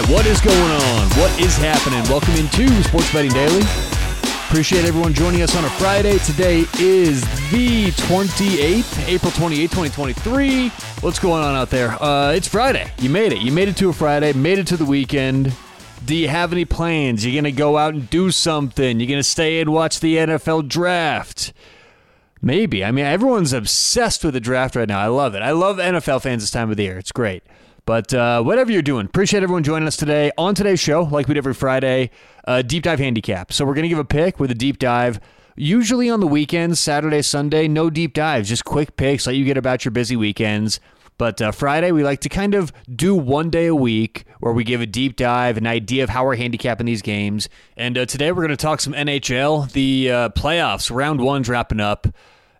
right, what is going on? What is happening? Welcome into Sports Betting Daily. Appreciate everyone joining us on a Friday. Today is the 28th, April 28th, 2023. What's going on out there? Uh, it's Friday. You made it. You made it to a Friday, made it to the weekend. Do you have any plans? You're going to go out and do something? You're going to stay and watch the NFL draft? Maybe. I mean, everyone's obsessed with the draft right now. I love it. I love NFL fans this time of the year. It's great. But uh, whatever you're doing, appreciate everyone joining us today. On today's show, like we do every Friday, uh, deep dive handicap. So we're going to give a pick with a deep dive. Usually on the weekends, Saturday, Sunday, no deep dives, just quick picks, let you get about your busy weekends. But uh, Friday, we like to kind of do one day a week where we give a deep dive, an idea of how we're handicapping these games. And uh, today we're going to talk some NHL. The uh, playoffs, round one's wrapping up.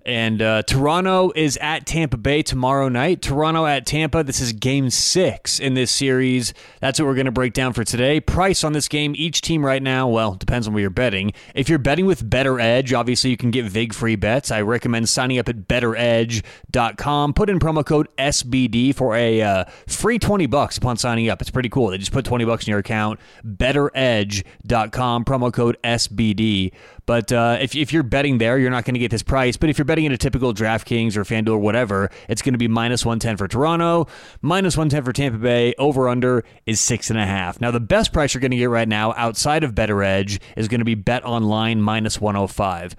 And uh, Toronto is at Tampa Bay tomorrow night. Toronto at Tampa. This is game six in this series. That's what we're going to break down for today. Price on this game, each team right now, well, depends on where you're betting. If you're betting with BettorEdge, obviously you can get VIG free bets. I recommend signing up at bettoredge.com. Put in promo code SBD for a uh, free 20 bucks upon signing up. It's pretty cool. They just put 20 bucks in your account. Bettoredge.com, promo code SBD. But uh, if, if you're betting there, you're not going to get this price. But if you're betting in a typical DraftKings or FanDuel or whatever, it's going to be minus 110 for Toronto, minus 110 for Tampa Bay. Over under is six and a half. Now, the best price you're going to get right now outside of BettorEdge is going to be Bet Online minus 105.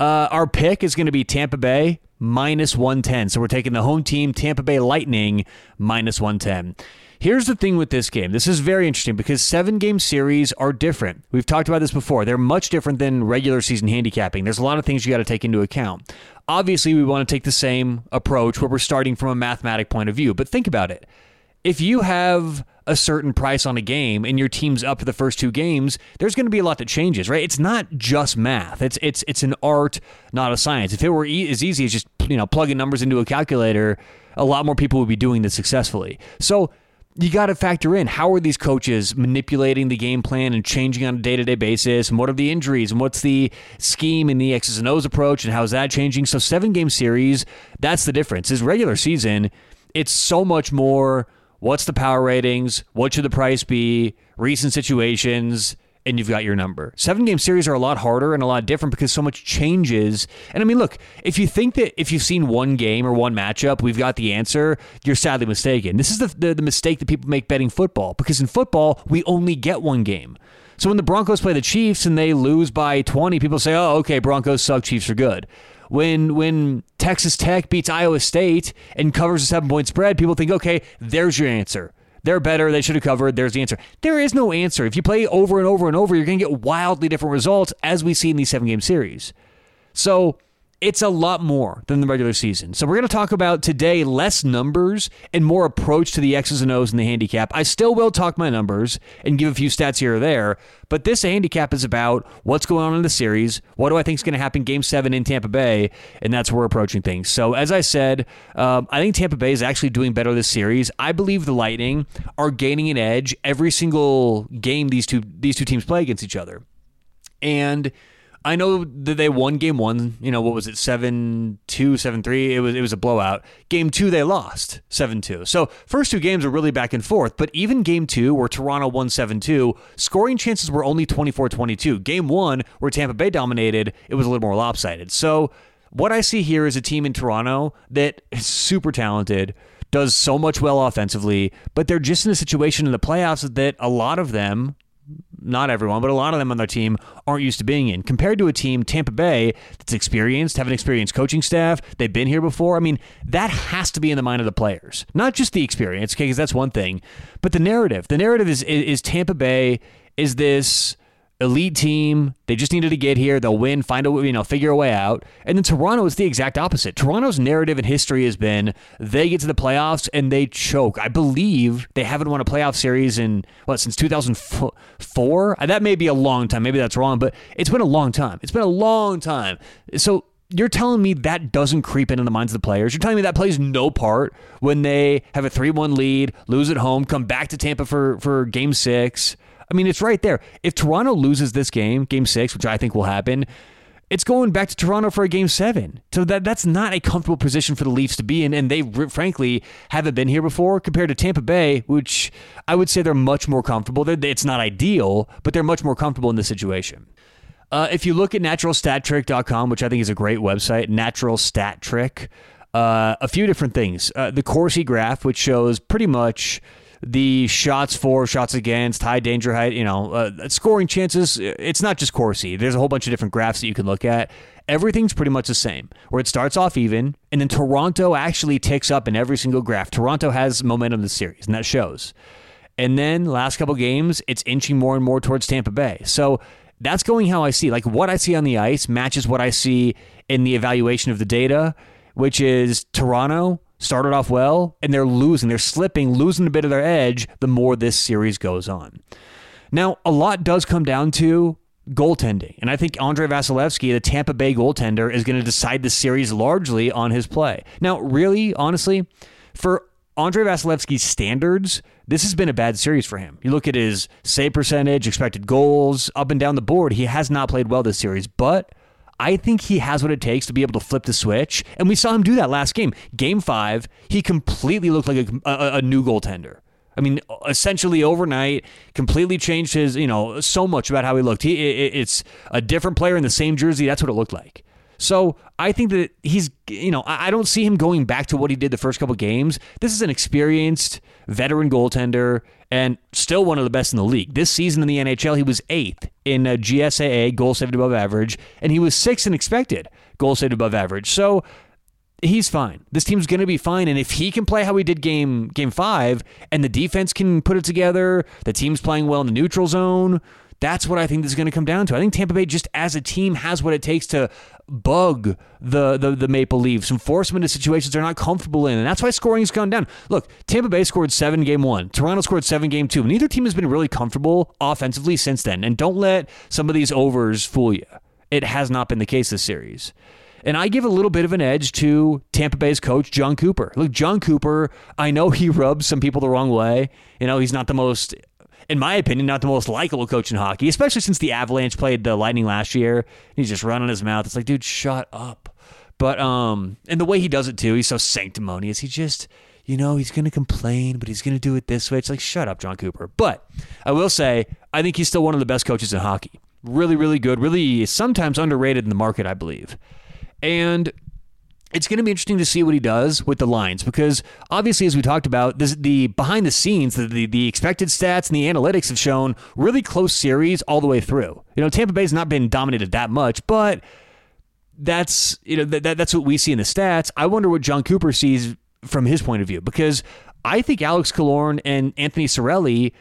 Uh, our pick is going to be Tampa Bay minus 110. So we're taking the home team, Tampa Bay Lightning, minus 110. Here's the thing with this game. This is very interesting because seven game series are different. We've talked about this before. They're much different than regular season handicapping. There's a lot of things you got to take into account. Obviously, we want to take the same approach where we're starting from a mathematic point of view, but think about it. If you have a certain price on a game and your team's up for the first two games, there's going to be a lot that changes, right? It's not just math. It's it's it's an art, not a science. If it were e- as easy as just you know plugging numbers into a calculator, a lot more people would be doing this successfully. So you got to factor in how are these coaches manipulating the game plan and changing on a day to day basis, and what are the injuries, and what's the scheme and the X's and O's approach, and how is that changing? So, seven game series, that's the difference. Is regular season, it's so much more what's the power ratings, what should the price be, recent situations, and you've got your number. Seven game series are a lot harder and a lot different because so much changes. And I mean, look, if you think that if you've seen one game or one matchup, we've got the answer, you're sadly mistaken. This is the, the, the mistake that people make betting football because in football, we only get one game. So when the Broncos play the Chiefs and they lose by 20, people say, oh, okay, Broncos suck, Chiefs are good. When when Texas Tech beats Iowa State and covers a seven point spread, people think, okay, there's your answer. They're better. They should have covered. There's the answer. There is no answer. If you play over and over and over, you're going to get wildly different results, as we see in these seven game series. So it's a lot more than the regular season. So we're going to talk about today less numbers and more approach to the X's and O's in the handicap. I still will talk my numbers and give a few stats here or there, but this handicap is about what's going on in the series, what do I think is going to happen game seven in Tampa Bay, and that's where we're approaching things. So as I said, um, I think Tampa Bay is actually doing better this series. I believe the Lightning are gaining an edge every single game these two these two teams play against each other, and I know that they won game one. You know what was it, seven two, seven three? It was it was a blowout. Game two they lost seven two. So first two games were really back and forth. But even game two, where Toronto won seven two, scoring chances were only 24-22. Game one, where Tampa Bay dominated, it was a little more lopsided. So what I see here is a team in Toronto that is super talented does so much well offensively, but they're just in a situation in the playoffs that a lot of them not everyone, but a lot of them on their team aren't used to being in. Compared to a team, Tampa Bay, that's experienced, have an experienced coaching staff, they've been here before. I mean, that has to be in the mind of the players, not just the experience, okay, because that's one thing, but the narrative. The narrative is, is, is Tampa Bay is this elite team. They just needed to get here. They'll win, find a you know, figure a way out. And then Toronto is the exact opposite. Toronto's narrative in history has been they get to the playoffs and they choke. I believe they haven't won a playoff series in what since 2004. Uh, that may be a long time. Maybe that's wrong, but it's been a long time. It's been a long time. So you're telling me that doesn't creep into the minds of the players. You're telling me that plays no part when they have a 3-1 lead, lose at home, come back to Tampa for for game 6 I mean, it's right there. If Toronto loses this game, game six, which I think will happen, it's going back to Toronto for a game seven. So that that's not a comfortable position for the Leafs to be in, and they frankly haven't been here before compared to Tampa Bay, which I would say they're much more comfortable. They're, it's not ideal, but they're much more comfortable in this situation. Uh, if you look at naturalstattrick.com, which I think is a great website, Natural Stat Trick, uh, a few different things. Uh, the Corsi graph, which shows pretty much the shots for, shots against, high danger height, you know, uh, scoring chances. It's not just Corsi. There's a whole bunch of different graphs that you can look at. Everything's pretty much the same, where it starts off even, and then Toronto actually ticks up in every single graph. Toronto has momentum in the series, and that shows. And then last couple games, it's inching more and more towards Tampa Bay. So that's going how I see. Like what I see on the ice matches what I see in the evaluation of the data, which is Toronto started off well and they're losing. They're slipping, losing a bit of their edge the more this series goes on. Now, a lot does come down to goaltending. And I think Andrei Vasilevskiy, the Tampa Bay goaltender, is going to decide the series largely on his play. Now, really, honestly, for Andrei Vasilevskiy's standards, this has been a bad series for him. You look at his save percentage, expected goals, up and down the board. He has not played well this series, but I think he has what it takes to be able to flip the switch. And we saw him do that last game. Game five, he completely looked like a, a, a new goaltender. I mean, essentially overnight, completely changed his, you know, so much about how he looked. He, it, it's a different player in the same jersey. That's what it looked like. So I think that he's, you know, I don't see him going back to what he did the first couple games. This is an experienced veteran goaltender and still one of the best in the league. This season in the NHL, he was eighth in GSAA, goal saved above average, and he was sixth in expected, goal saved above average. So he's fine. This team's going to be fine, and if he can play how he did game game five, and the defense can put it together, the team's playing well in the neutral zone. That's what I think this is going to come down to. I think Tampa Bay just as a team has what it takes to bug the, the, the Maple Leafs and force them into situations they're not comfortable in. And that's why scoring's gone down. Look, Tampa Bay scored seven game one. Toronto scored seven game two. Neither team has been really comfortable offensively since then. And don't let some of these overs fool you. It has not been the case this series. And I give a little bit of an edge to Tampa Bay's coach, Jon Cooper. Look, Jon Cooper, I know he rubs some people the wrong way. You know, he's not the most in my opinion, not the most likable coach in hockey, especially since the Avalanche played the Lightning last year. He's just running his mouth. It's like, dude, shut up. But um, and the way he does it too, he's so sanctimonious. He just, you know, he's gonna complain, but he's gonna do it this way. It's like, shut up, Jon Cooper. But I will say, I think he's still one of the best coaches in hockey. Really, really good. Really, sometimes underrated in the market, I believe. And it's going to be interesting to see what he does with the lines because obviously, as we talked about, this, the behind the scenes, the, the, the expected stats and the analytics have shown really close series all the way through. You know, Tampa Bay's not been dominated that much, but that's you know that, that's what we see in the stats. I wonder what Jon Cooper sees from his point of view because I think Alex Killorn and Anthony Cirelli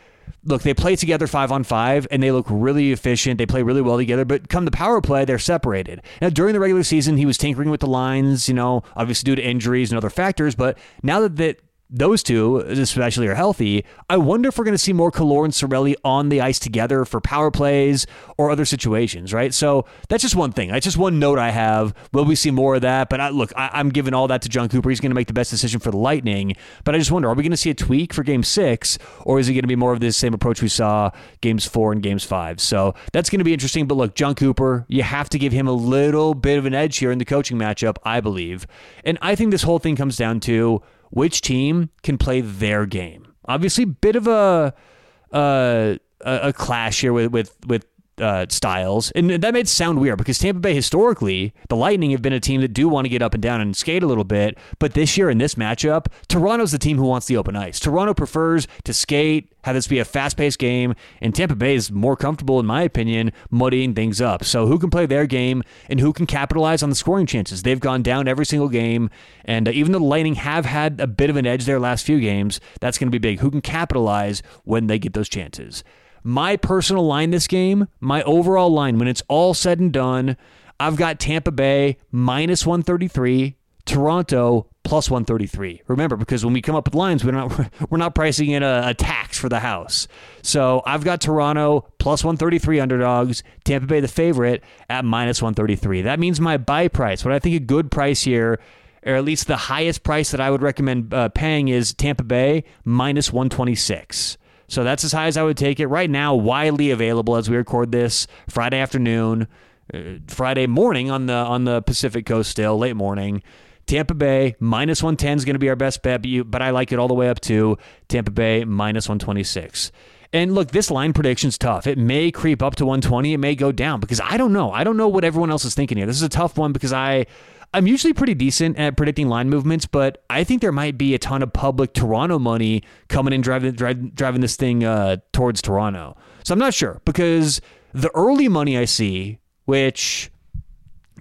look, they play together five on five and they look really efficient. They play really well together, but come the power play, they're separated. Now, during the regular season, he was tinkering with the lines, you know, obviously due to injuries and other factors, but now that, that those two, especially, are healthy, I wonder if we're going to see more Killorn and Cirelli on the ice together for power plays or other situations, right? So that's just one thing. That's just one note I have. Will we see more of that? But I, look, I, am giving all that to Jon Cooper. He's going to make the best decision for the Lightning. But I just wonder, are we going to see a tweak for Game Six, or is it going to be more of the same approach we saw Games Four and Games Five? So that's going to be interesting. But look, Jon Cooper, you have to give him a little bit of an edge here in the coaching matchup, I believe. And I think this whole thing comes down to which team can play their game. Obviously, bit of a uh, a clash here with with with uh, styles, and that made sound weird because Tampa Bay historically, the Lightning have been a team that do want to get up and down and skate a little bit, but this year in this matchup, Toronto's the team who wants the open ice. Toronto prefers to skate, have this be a fast-paced game, and Tampa Bay is more comfortable, in my opinion, muddying things up. So who can play their game and who can capitalize on the scoring chances? They've gone down every single game, and uh, even though the Lightning have had a bit of an edge their last few games, that's going to be big. Who can capitalize when they get those chances? My personal line this game, my overall line, when it's all said and done, I've got Tampa Bay minus 133, Toronto plus 133. Remember, because when we come up with lines, we're not we're not pricing in a, a, tax for the house. So I've got Toronto plus 133 underdogs, Tampa Bay the favorite at minus 133. That means my buy price, what I think a good price here, or at least the highest price that I would recommend uh, paying is Tampa Bay minus 126. So that's as high as I would take it. Right now, widely available as we record this Friday afternoon. uh, Friday morning on the on the Pacific Coast still late morning. Tampa Bay minus 110 is going to be our best bet, but, you, but I like it all the way up to Tampa Bay minus 126. And look, this line prediction's tough. It may creep up to 120. It may go down because I don't know. I don't know what everyone else is thinking here. This is a tough one because I I'm usually pretty decent at predicting line movements, but I think there might be a ton of public Toronto money coming in driving driving, driving this thing uh, towards Toronto. So I'm not sure because the early money I see, which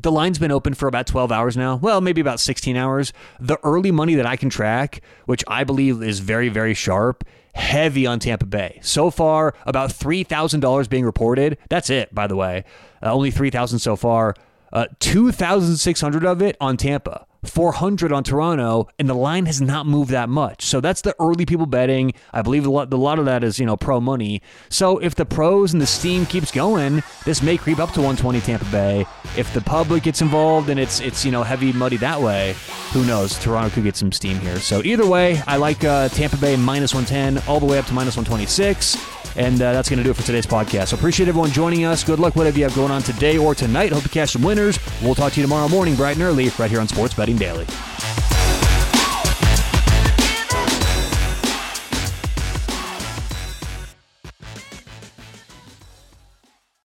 the line's been open for about 12 hours now. Well, maybe about 16 hours. The early money that I can track, which I believe is very, very sharp, heavy on Tampa Bay. So far, about $3,000 being reported. That's it, by the way. Uh, only 3,000 so far. Uh, 2,600 of it on Tampa. 400 on Toronto, and the line has not moved that much. So that's the early people betting. I believe a lot, a lot of that is you know pro money. So if the pros and the steam keeps going, this may creep up to 120 Tampa Bay. If the public gets involved and it's it's you know heavy muddy that way, who knows? Toronto could get some steam here. So either way, I like uh, Tampa Bay minus 110 all the way up to minus 126. And uh, that's going to do it for today's podcast. So appreciate everyone joining us. Good luck, whatever you have going on today or tonight. Hope you catch some winners. We'll talk to you tomorrow morning, bright and early, right here on Sports Betting Daily.